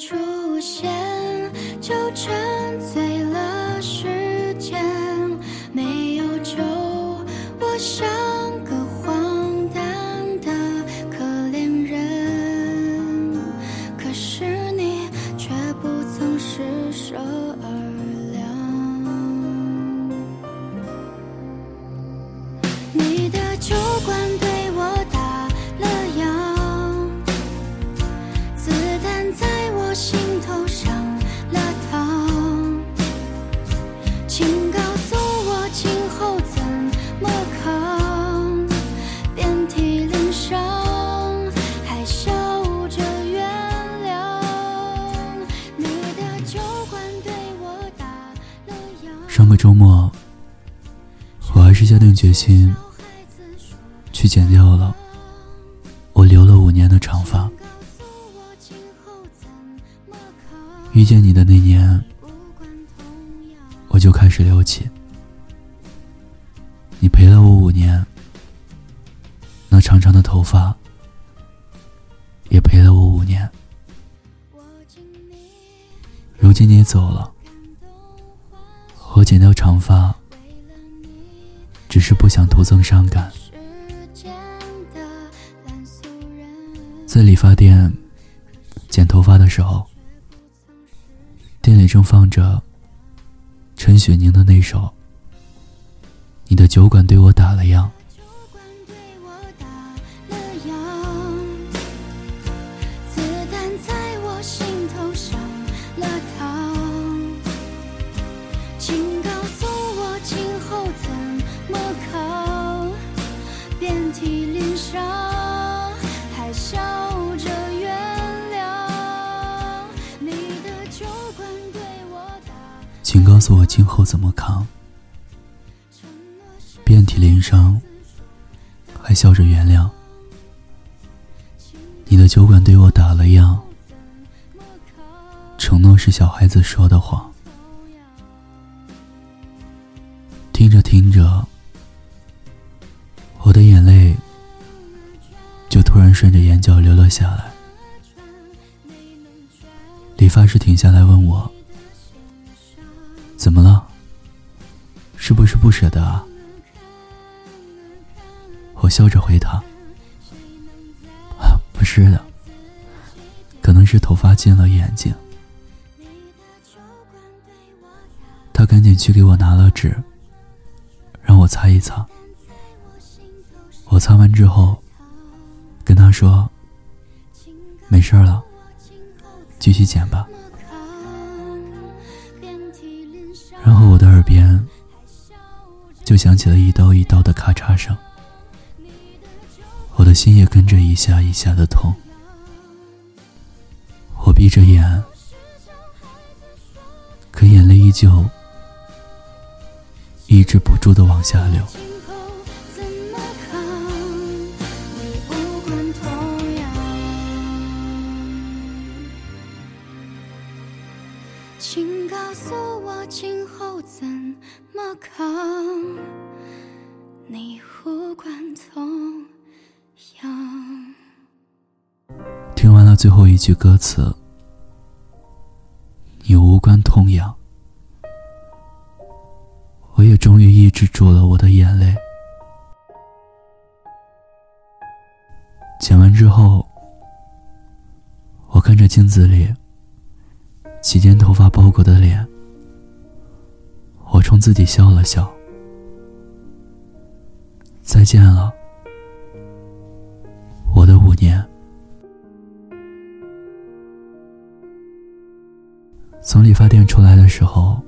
出现，就成剪掉了我留了五年的长发。遇见你的那年，我就开始留起。你陪了我五年，那长长的头发也陪了我五年。如今你走了，我剪掉长发，只是不想徒增伤感。在理发店剪头发的时候，店里正放着陈雪凝的那首《你的酒馆对我打了烊》。子弹在我心头上了膛，请告诉我今后怎么扛？遍体鳞伤，还笑请告诉我今后怎么扛？遍体鳞伤，还笑着原谅。你的酒馆对我打了烊，承诺是小孩子说的谎。听着听着，我的眼泪就突然顺着眼角流了下来。理发师停下来问我：“怎么了？是不是不舍得啊？”我笑着回他：“不是的，可能是头发进了眼睛。”他赶紧去给我拿了纸，让我擦一擦。我擦完之后，跟他说：“没事了，继续剪吧。”就响起了一刀一刀的咔嚓声。我的心也跟着一下一下的痛，我闭着眼，可眼泪依旧抑制不住的往下流。请告诉我今后怎么扛？你无关痛痒。听完了最后一句歌词，你无关痛痒，我也终于抑制住了我的眼泪。剪完之后，我看着镜子里几件头发包裹的脸，我冲自己笑了笑。再见了，我的五年。从理发店出来的时候，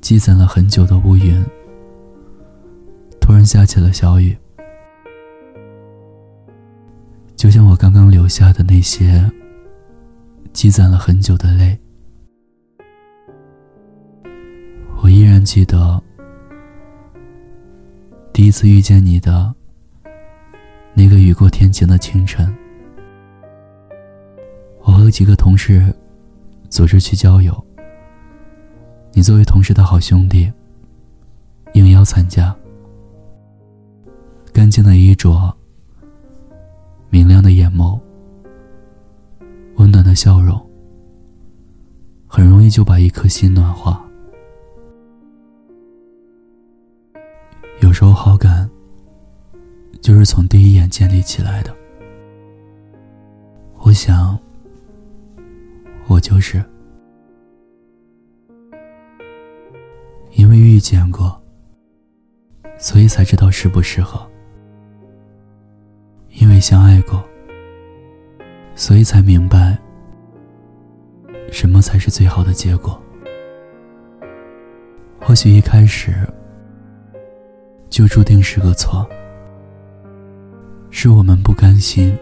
积攒了很久的乌云，突然下起了小雨，就像我刚刚留下的那些积攒了很久的泪。我依然记得第一次遇见你的那个雨过天晴的清晨，我和几个同事。组织去郊游，你作为同事的好兄弟，应邀参加。干净的衣着，明亮的眼眸，的。笑容，很容易就把一颗心暖化。有时候好感就是从第一眼建立起来的。我想，我就是因为遇见过，所以才知道适不适合；因为相爱过，所以才明白什么才是最好的结果。或许一开始。就注定是个错，是我们不甘心，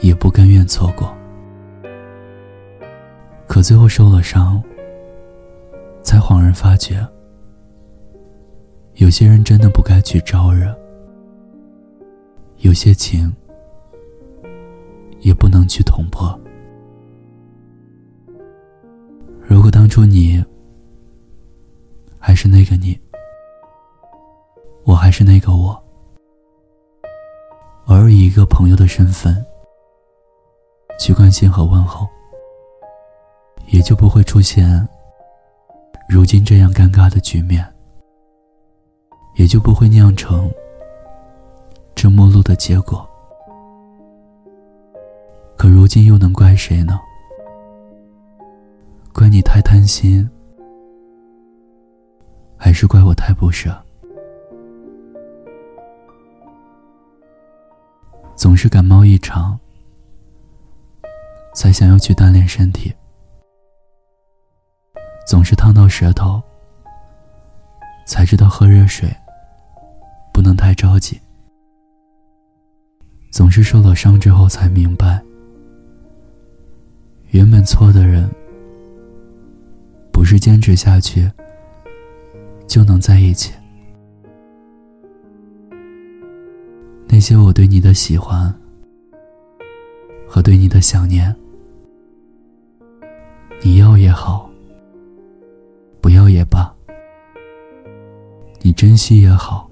也不甘愿错过。可最后受了伤，才恍然发觉，有些人真的不该去招惹，有些情也不能去捅破。如果当初你还是那个你。我还是那个我，偶尔以一个朋友的身份去关心和问候，也就不会出现如今这样尴尬的局面，也就不会酿成这陌路的结果。可如今又能怪谁呢？怪你太贪心，还是怪我太不舍？总是感冒一场，才想要去锻炼身体；总是烫到舌头，才知道喝热水不能太着急；总是受了伤之后才明白，原本错的人，不是坚持下去就能在一起。那些我对你的喜欢和对你的想念，你要也好，不要也罢，你珍惜也好，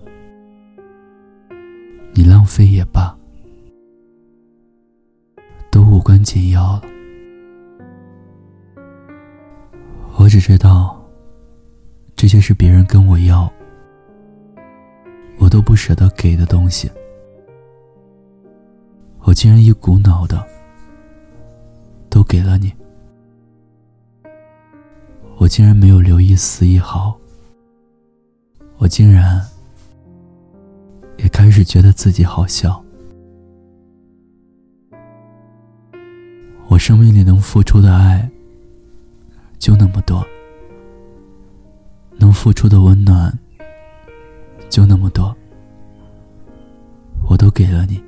你浪费也罢，都无关紧要了。我只知道，这些是别人跟我要，我都不舍得给的东西。我竟然一股脑的都给了你，我竟然没有留一丝一毫，我竟然也开始觉得自己好笑。我生命里能付出的爱就那么多，能付出的温暖就那么多，我都给了你。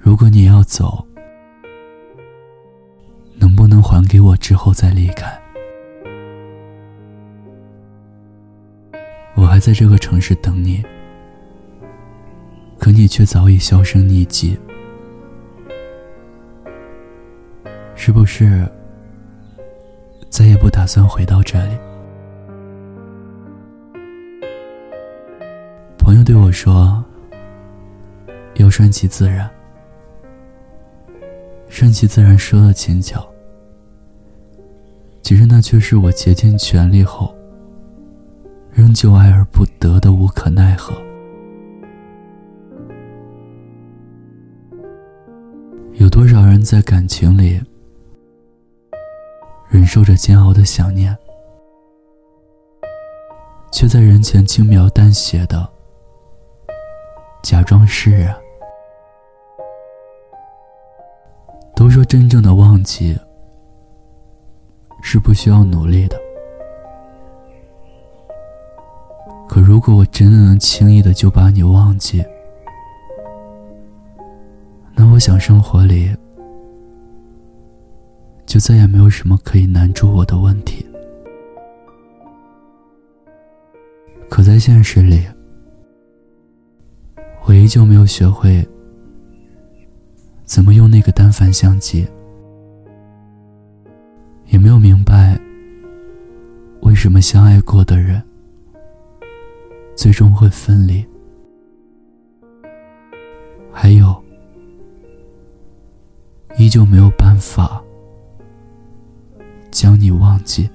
如果你要走，能不能还给我之后再离开？我还在这个城市等你，可你却早已销声匿迹，是不是再也不打算回到这里？朋友对我说：“要顺其自然。”顺其自然说的轻巧，其实那却是我竭尽全力后，仍旧爱而不得的无可奈何。有多少人在感情里忍受着煎熬的想念，却在人前轻描淡写的假装释然？都说真正的忘记是不需要努力的，可如果我真的能轻易的就把你忘记，那我想生活里就再也没有什么可以难住我的问题。可在现实里，我依旧没有学会。怎么用那个单反相机？也没有明白为什么相爱过的人最终会分离。还有，依旧没有办法将你忘记。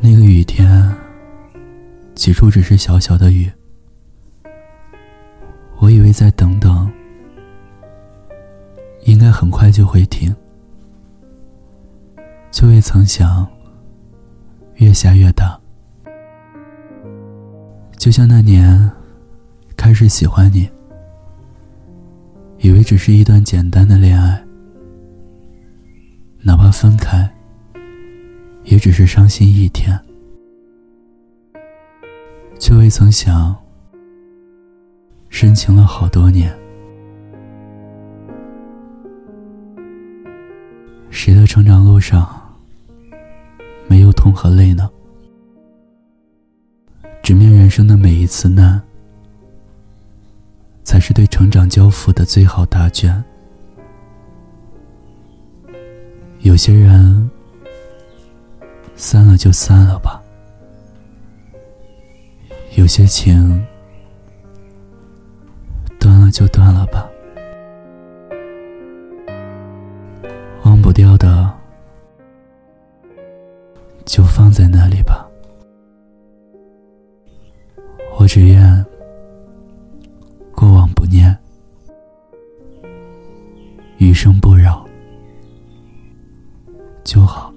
那个雨天，起初只是小小的雨，我以为再等等，应该很快就会停，却未曾想，越下越大。就像那年开始喜欢你，以为只是一段简单的恋爱，哪怕分开。也只是伤心一天，却未曾想深情了好多年。谁的成长路上没有痛和泪呢？直面人生的每一次难，才是对成长交付的最好答卷。有些人。散了就散了吧，有些情断了就断了吧，忘不掉的就放在那里吧。我只愿余生不扰就好。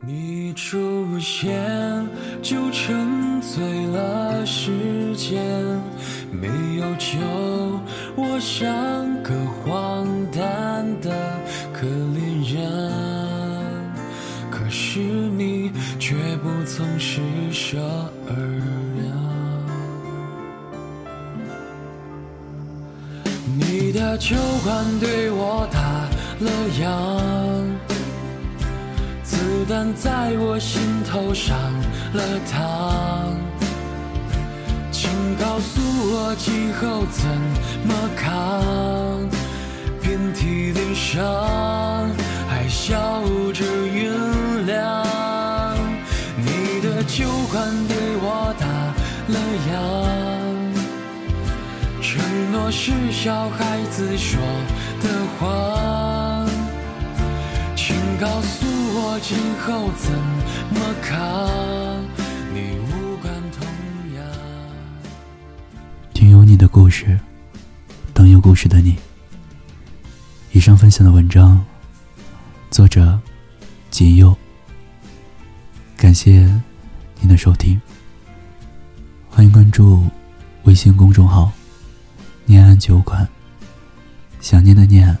你出现就沉醉了时间，没有酒，我像个荒诞的可怜人。可是你却不曾施舍的酒馆对我打了烊。子弹在我心头上了膛，请告诉我今后怎么扛？遍体鳞伤，是小孩子说的话，请告诉。我今后怎么扛？你无关痛痒。听有你的故事，等有故事的你。以上分享的文章，作者锦佑。感谢您的收听，欢迎关注微信公众号“念安酒馆”。想念的念，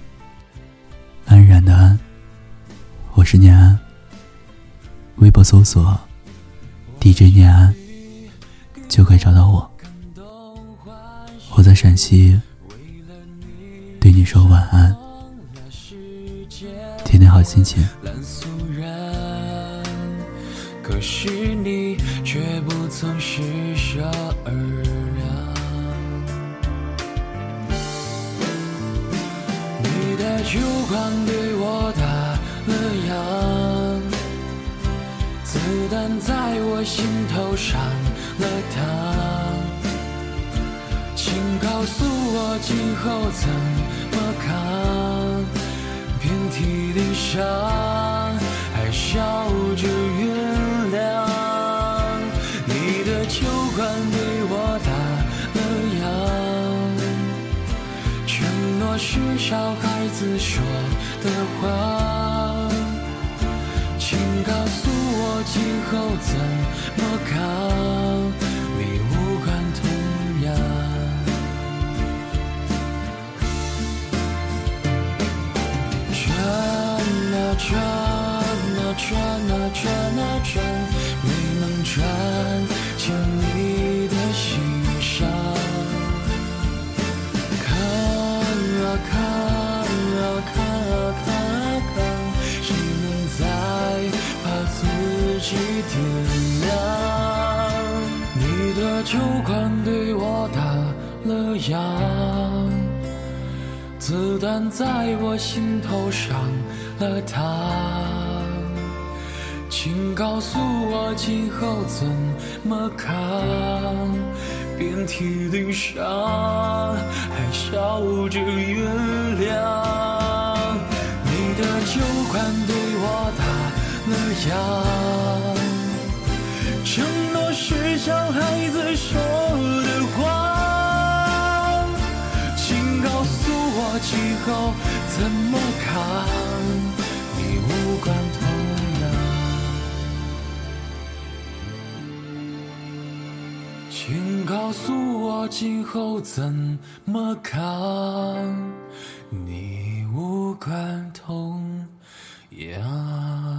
安然的安。我是念安，微博搜索 DJ 念安就可以找到我。我在陕西，对你说晚安，天天好心情。可是你却不曾施舍二酒馆对我打。了烊，子弹在我心头上了膛，请告诉我今后怎么扛？遍体鳞伤，我是小孩子说的话。请告诉我今后怎么扛？酒馆对我打了烊，子弹在我心头上了膛，请告诉我今后怎么扛？遍体鳞伤，还笑着原谅。你的酒馆对我打了烊，是小孩子说的话，请告诉我今后怎么扛，你无关痛痒。请告诉我今后怎么扛，你无关痛痒。